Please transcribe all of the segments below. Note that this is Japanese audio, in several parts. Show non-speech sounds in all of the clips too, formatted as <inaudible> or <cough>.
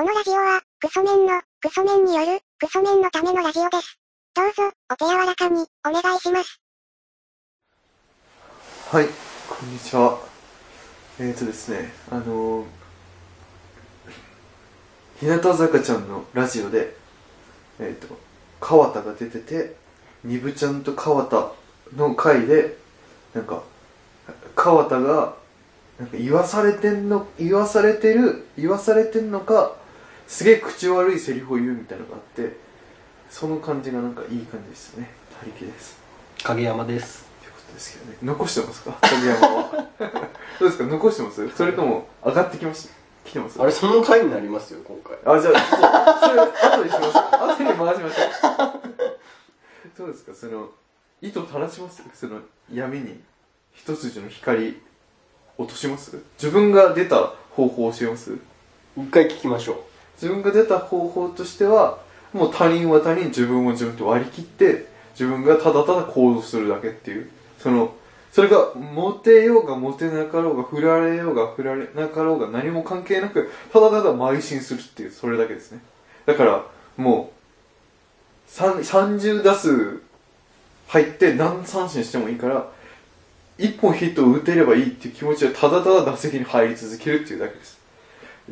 このラジオは、クソメンの、クソメンによる、クソメンのためのラジオです。どうぞ、お手柔らかに、お願いします。はい、こんにちは。えーとですね、あのー、日向坂ちゃんのラジオで、えーと、川田が出てて、にぶちゃんと川田の回で、なんか、川田が、なんか言わされてんの、言わされてる、言わされてんのか、すげえ口悪いセリフを言うみたいなのがあって、その感じがなんかいい感じですね。他力です。影山です。ってことですけどね。残してますか？影山は。<laughs> どうですか？残してます？それとも上がってきました？来てます？あれその回になりますよ今回。あじゃあちょっとそれ後にしましょう後に回しましょう。<laughs> どうですか？その糸垂らします？その闇に一筋の光落とします？自分が出た方法を教えます？一回聞きましょ自分が出た方法としてはもう他人は他人自分は自分と割り切って自分がただただ行動するだけっていう。そのそれがモテようがモテなかろうが振られようが振られなかろうが何も関係なくただただ邁進するっていうそれだけですね。だからもう30打数入って何三振してもいいから1本ヒットを打てればいいっていう気持ちでただただ打席に入り続けるっていうだけです。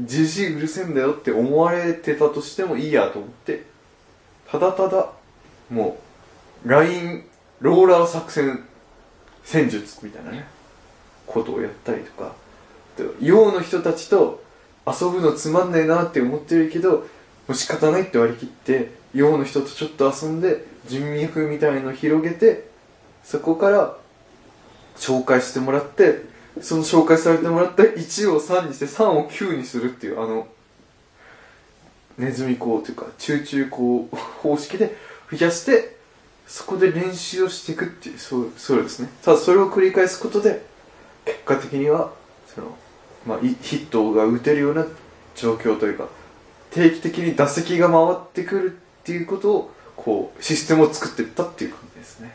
じじいうるせえんだよって思われてたとしてもいいやと思ってただただもうラインローラー作戦戦術みたいなねことをやったりとか洋の人たちと遊ぶのつまんないなって思ってるけどもう仕方ないって割り切って洋の人とちょっと遊んで人脈みたいの広げてそこから紹介してもらってその紹介されてもらった1を3にして3を9にするっていうあのネズミ講というか中中講方式で増やしてそこで練習をしていくっていうそうそうですねただそれを繰り返すことで結果的にはその、まあ、ヒットが打てるような状況というか定期的に打席が回ってくるっていうことをこうシステムを作っていったっていう感じですね。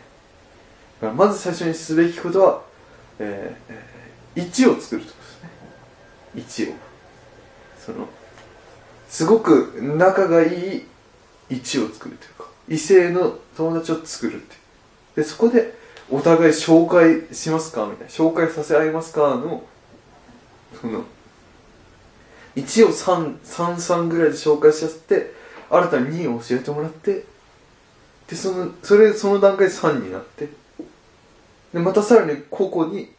まず最初にすべきことは、ええー1を作るってこと。ですね1を。そのすごく仲がいい1を作るというか異性の友達を作るってでそこでお互い紹介しますかみたいな紹介させ合いますかのその1を333ぐらいで紹介しちゃって新たに2を教えてもらってでそのそれその段階で3になってでまたさらに個々に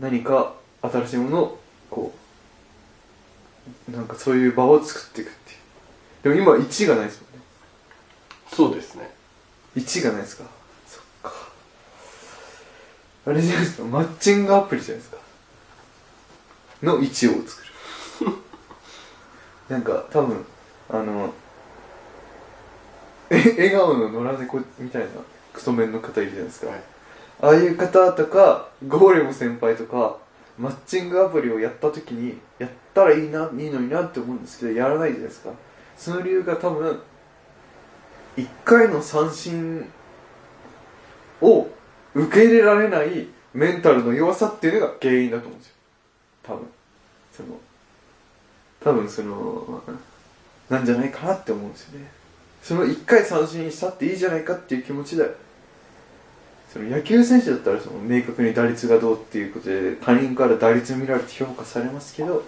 何か新しいものをこうなんかそういう場を作っていくっていう。でも今1がないですもんね。そうですね。1がないですか？そっか。あれじゃないですか？マッチングアプリじゃないですか？の1を作る。なんか多分あのえ笑顔の野良猫みたいなクソメンの方いるじゃないですか、はいああいう方とかゴーレム先輩とかマッチングアプリをやった時にやったらいいないいのになって思うんですけどやらないじゃないですか。その理由が多分1回の三振を受け入れられないメンタルの弱さっていうのが原因だと思うんですよ。多分。その多分そのなんじゃないかなって思うんですよね。その1回三振したっていいじゃないかっていう気持ちでその野球選手だったらその明確に打率がどうっていうことで他人から打率見られて評価されますけど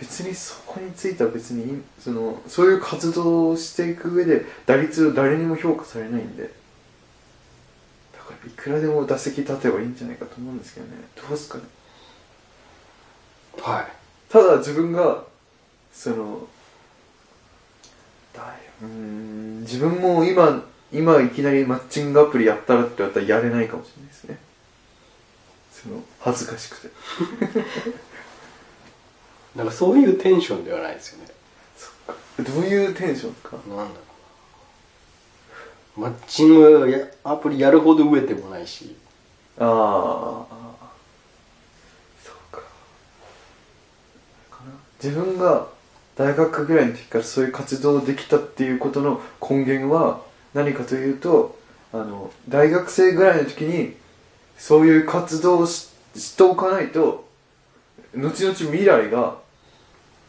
別にそこについては別にそのそういう活動をしていく上で打率を誰にも評価されないんで。だからいくらでも打席立てばいいんじゃないかと思うんですけどね。どうですかね。はい。ただ自分がそのだうーん自分も今今いきなりマッチングアプリやったらって言われたらやれないかもしれないですね。その恥ずかしくて。<laughs> なんかそういうテンションではないですよね。そっか。どういうテンションか？なんだろう。なマッチングやアプリやるほど飢えてもないし。ああそうか。かな。自分が大学ぐらいの時からそういう活動できたっていうことの根源は何かというとあの大学生ぐらいの時にそういう活動をししておかないと後々未来が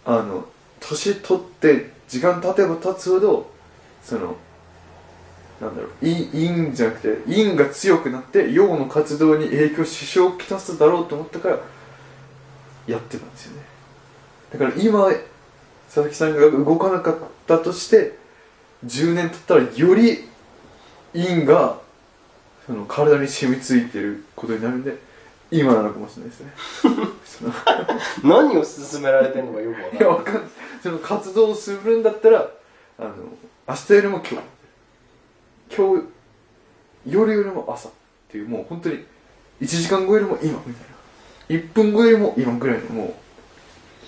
あの年取って時間経てば経つほどそのなんだろう陰陰じゃなくて陰が強くなって陽の活動に影響支障をきたすだろうと思ったからやってたんですよね。だから今佐々木さんが動かなかったとして10年経ったらより陰がその体に染みついてることになるんで今なのかもしれないですね。<laughs> 何を勧められてるのかよくわかんないいやわかん。ないその活動をするんだったらあの明日よりも今日。今日夜よりも朝っていうもう本当に1時間後よりも今みたいな。1分後よりも今ぐらいのもう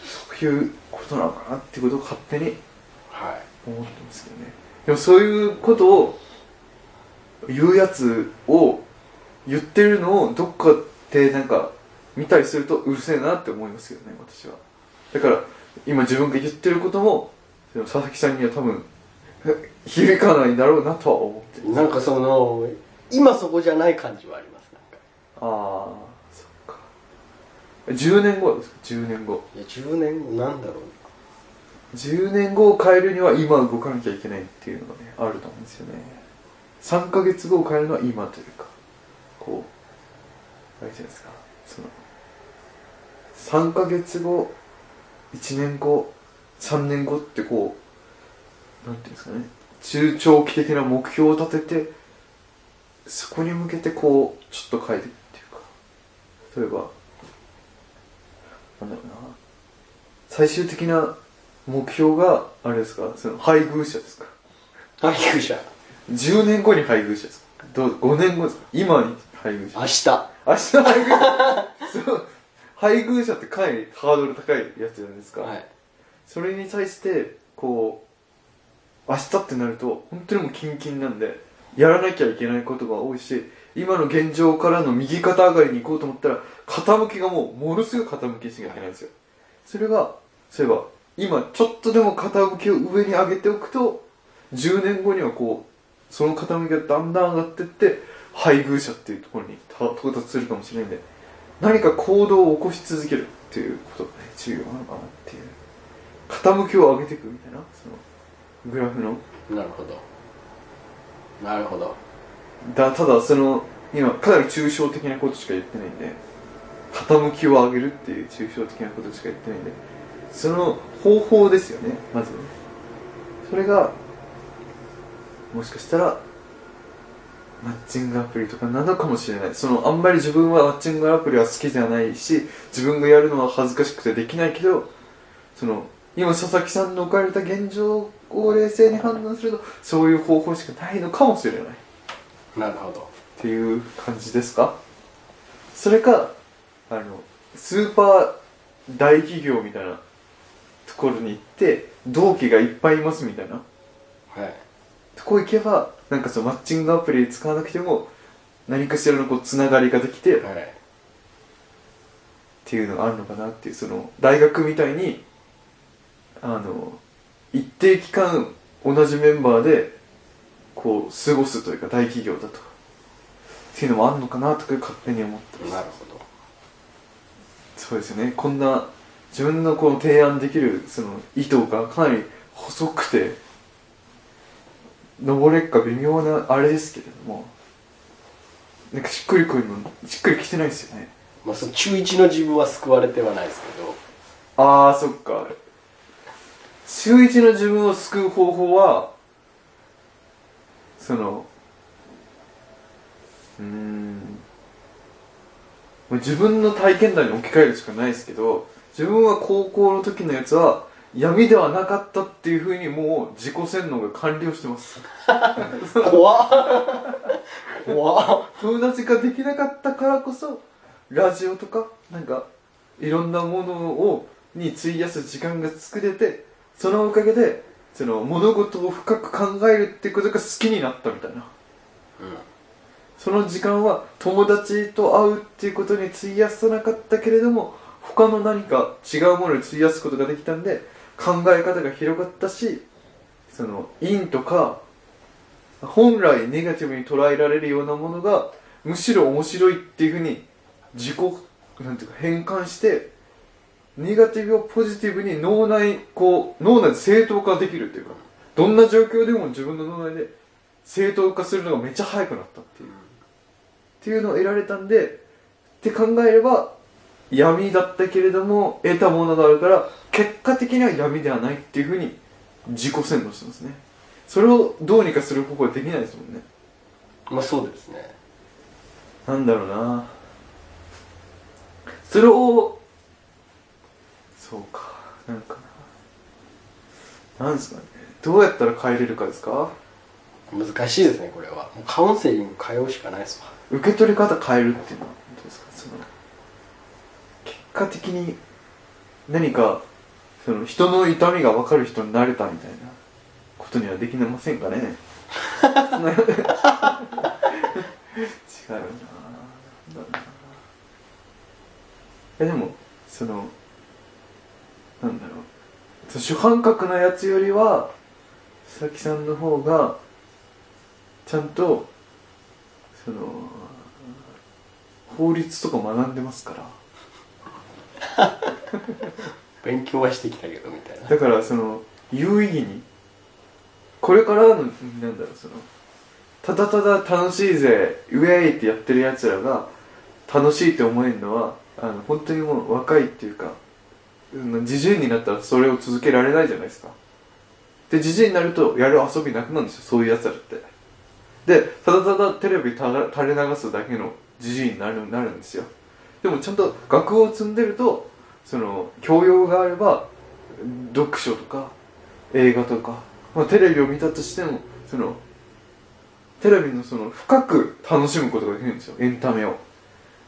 そういうことなのかなっていうことを勝手にはい思ってますけどね。でもそういうことを言うやつを言ってるのをどっかでなんか見たりするとうるせえなって思いますけどね私は。だから今自分が言ってることも佐々木さんには多分響かないんだろうなとは思ってるなんかその今そこじゃない感じはありますなんか。ああそっか。10年後はですか？10年後。いや10年後なんだろう10年後を変えるには今動かなきゃいけないっていうのがねあると思うんですよね。3ヶ月後を変えるのは今というかこうあれじゃないですか？その3ヶ月後1年後3年後ってこうなんていうんですかね？中長期的な目標を立ててそこに向けてこうちょっと変えていくっていうか。例えばなんだろうな。最終的な目標があれですか？その配偶者ですか？な配偶者。10年後に配偶者ですか？どう5年後ですか？今に配偶者。明日。明日配偶者。<laughs> そう配偶者ってかなりハードル高いやつじゃないですか、はい。それに対してこう明日ってなると本当にもうキンキンなんでやらなきゃいけないことが多いし今の現状からの右肩上がりに行こうと思ったら傾きがもうものすごい傾きしかいけないんですよ。それがそういえば今ちょっとでも傾きを上に上げておくと10年後にはこうその傾きがだんだん上がってって配偶者っていうところにた到達するかもしれないんで何か行動を起こし続けるっていうことがね重要なのかなっていう。傾きを上げていくみたいなそのグラフの。なるほど。なるほど。だただその今かなり抽象的なことしか言ってないんで傾きを上げるっていう抽象的なことしか言ってないんでその方法ですよねまず。ねそれがもしかしたらマッチングアプリとかなのかもしれない。そのあんまり自分はマッチングアプリは好きじゃないし自分がやるのは恥ずかしくてできないけどその今佐々木さんの置かれた現状を冷静に判断するとそういう方法しかないのかもしれない。なるほど。っていう感じですか？それかあのスーパー大企業みたいなところに行って同期がいっぱいいますみたいな。はい。とこ行けばなんかそのマッチングアプリ使わなくても何かしらのこうつながりができてっはい。ていうのがあるのかなっていうその大学みたいにあの一定期間同じメンバーでこう過ごすというか大企業だと。かっていうのもあるのかなとか勝手に思ってます。なるほど。そうですよね。こんな自分のこう提案できるその意図がかなり細くて登れっか微妙なあれですけれどもなんかしっくりくるのしっくりきてないですよね。まあその中1の自分は救われてはないですけど。ああそっか。週一の自分を救う方法はそのうーんまあ自分の体験談に置き換えるしかないですけど自分は高校の時のやつは闇ではなかったっていうふうにもう自己洗脳が完了してます。怖っ。怖っ。友達ができなかったからこそラジオとかなんかいろんなものをに費やす時間が作れてそのおかげでその物事を深く考えるってことが好きになったみたいな。その時間は友達と会うっていうことに費やさなかったけれども他の何か違うものに費やすことができたんで考え方が広がったしその陰とか本来ネガティブに捉えられるようなものがむしろ面白いっていうふうに自己なんていうか変換してネガティブをポジティブに脳内こう脳内で正当化できるっていうかどんな状況でも自分の脳内で正当化するのがめっちゃ早くなったっていう。っていうのを得られたんでって考えれば闇だったけれども得たものがあるから結果的には闇ではないっていうふうに自己洗脳してますね。それをどうにかする方法はできないですもんね。まあそうですね。なんだろうな。それをそうか。なんかななんですかね。どうやったら変えれるかですか？難しいですねこれは。もうカウンセリング通うしかないですわ。受け取り方変えるっていうのはどうですか？その結果的に何かその人の痛みが分かる人になれたみたいなことにはできませんかね。<laughs> 違うな。なんだろうなえでもそのなんだろう。主犯格なやつよりは佐々木さんの方がちゃんとその法律とか学んでますから。<laughs> 勉強はしてきたけどみたいな。だからその有意義にこれからのなんだろうそのただただ楽しいぜウェイってやってるやつらが楽しいって思えるのはあの本当にもう若いっていうかうんじじいになったらそれを続けられないじゃないですか。でじじいになるとやる遊びなくなるんですよそういうやつらって。でただただテレビ垂れ流すだけのじじいになるなるんですよ。でもちゃんと学を積んでるとその教養があれば読書とか映画とか、まあ、テレビを見たとしてもそのテレビのその深く楽しむことができるんですよ。エンタメを。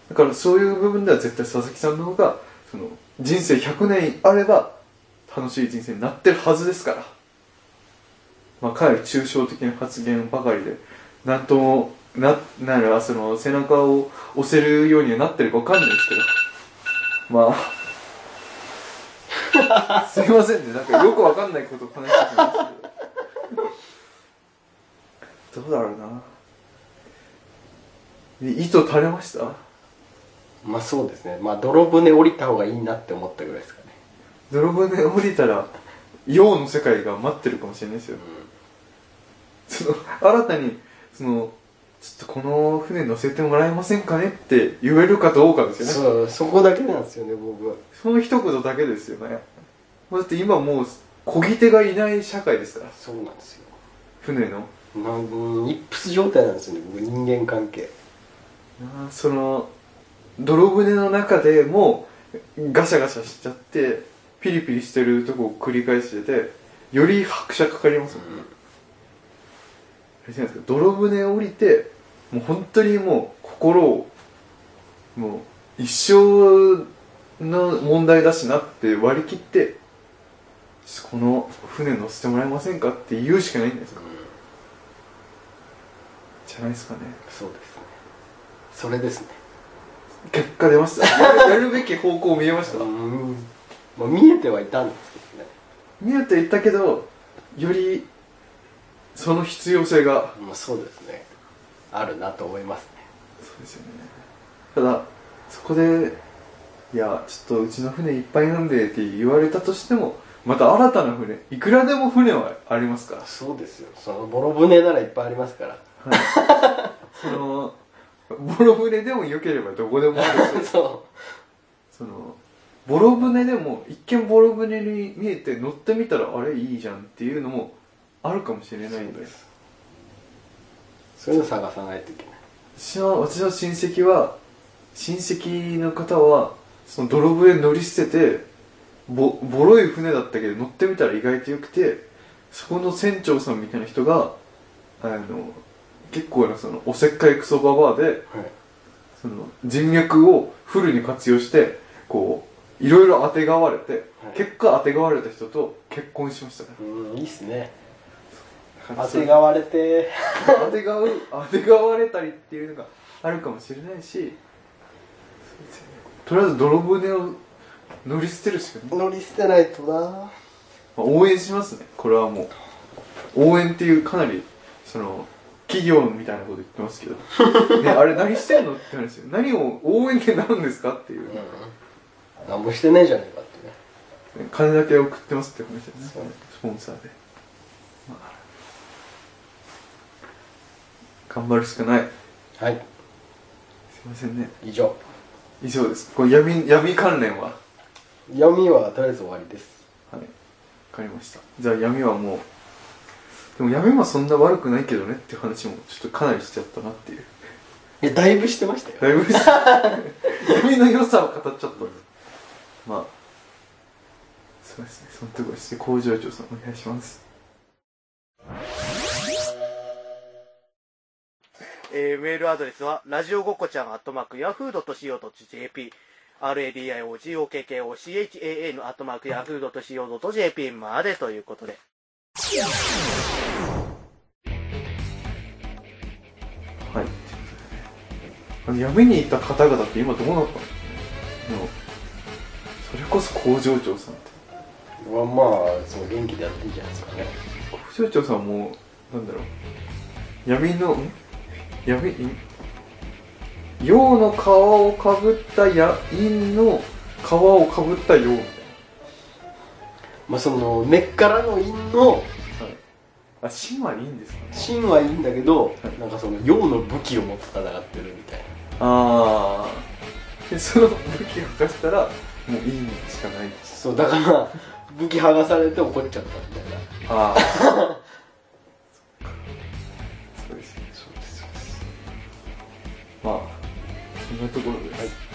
だからそういう部分では絶対佐々木さんの方がその人生100年あれば楽しい人生になってるはずですから。まあかなり抽象的な発言ばかりでなんともなならその背中を押せるようにはなってるかわかんないですけど。まあ。<laughs> すいませんね。なんかよくわかんないことを話してきましたけど。どうだろうな。糸垂れました？まあそうですね。まあ泥船降りた方がいいなって思ったぐらいですかね。泥船降りたら陽の世界が待ってるかもしれないですよ。その新たにそのちょっとこの船乗せてもらえませんかねって言えるかどうかですよね。そうそこだけなんですよね僕は。その一言だけですよね。だって今もう漕ぎ手がいない社会ですから。そうなんですよ。船の。なんイップス状態なんですよね僕人間関係。なその泥船の中でもガシャガシャしちゃってピリピリしてるとこを繰り返しててより拍車かかりますもんね、あれじゃないですか泥船を降りてもう本当にもう心をもう一生の問題だしなって割り切ってこの船乗せてもらえませんかって言うしかないんですかじゃないですかね。そうですね。それですね。結果出ました。や <laughs> るやるべき方向見えました。うん。まあ見えてはいたんですけどね。見えていったけどよりその必要性がまあそうですね。あるなと思いますね。そうですよね。ただそこでいやちょっとうちの船いっぱいなんでって言われたとしてもまた新たな船いくらでも船はありますから。そうですよ。そのボロ船ならいっぱいありますから。はい、そのボロ船でも良ければどこでもあるし。<laughs> そそのボロ船でも一見ボロ船に見えて乗ってみたらあれいいじゃんっていうのもあるかもしれないんで。です。そういうの探さないといけない。私の私の親戚は親戚の方はその泥船乗り捨ててボボロい船だったけど乗ってみたら意外と良くてそこの船長さんみたいな人があの結構なそのおせっかいクソババアではい。その人脈をフルに活用してこういろいろあてがわれて、はい。結果あてがわれた人と結婚しましたかうんいいっすね。らあてがわれて。あてがうあてがわれたりっていうのがあるかもしれないしとりあえず泥船を乗り捨てるしかない、乗り捨てないとな。まあ、応援しますね。これはもう応援っていうかなりその企業みたいなこと言ってますけど、<laughs> ね、あれ何してんのって話よ。何を応援って何ですかっていう、なん。もしてねえじゃねえかってね。金だけ送ってますって話だよね。スポンサーで、まあ、頑張るしかない。はい。すいませんね。以上。以上です。これ闇闇関連は？闇はとりあえず終わりです。はい。わかりました。じゃあ闇はもうでも闇もそんな悪くないけどねっていう話もちょっとかなりしちゃったなっていう。いやだいぶしてましたよ。だいぶ闇の良さを語っちゃったまあそうですね。そのところして工場長さんお願いしますえーメールアドレスは、ラジオごっこちゃん、アットマーク、ヤフー .co.jp、radiogokochan、アットマーク、ヤフー .co.jp までということで。はい。あの闇にいた方々って今どうなったの？でもそれこそ工場長さんって。はまあそう元気でやってんじゃないですかね。工場長さんもなんだろう。闇のん？闇ん陽の皮をかぶったや陰の皮をかぶった陽みたいまあその根っからの陰のな、はい、あ芯はいいんですかね。芯はいいんだけど、はい。なんかその陽の武器を持って戦ってるみたいな。ああでその武器を貸したらもう陰しかない。そうだから武器剥がされて怒っちゃったみたいな。ああ <laughs> まあそんなところです、はい。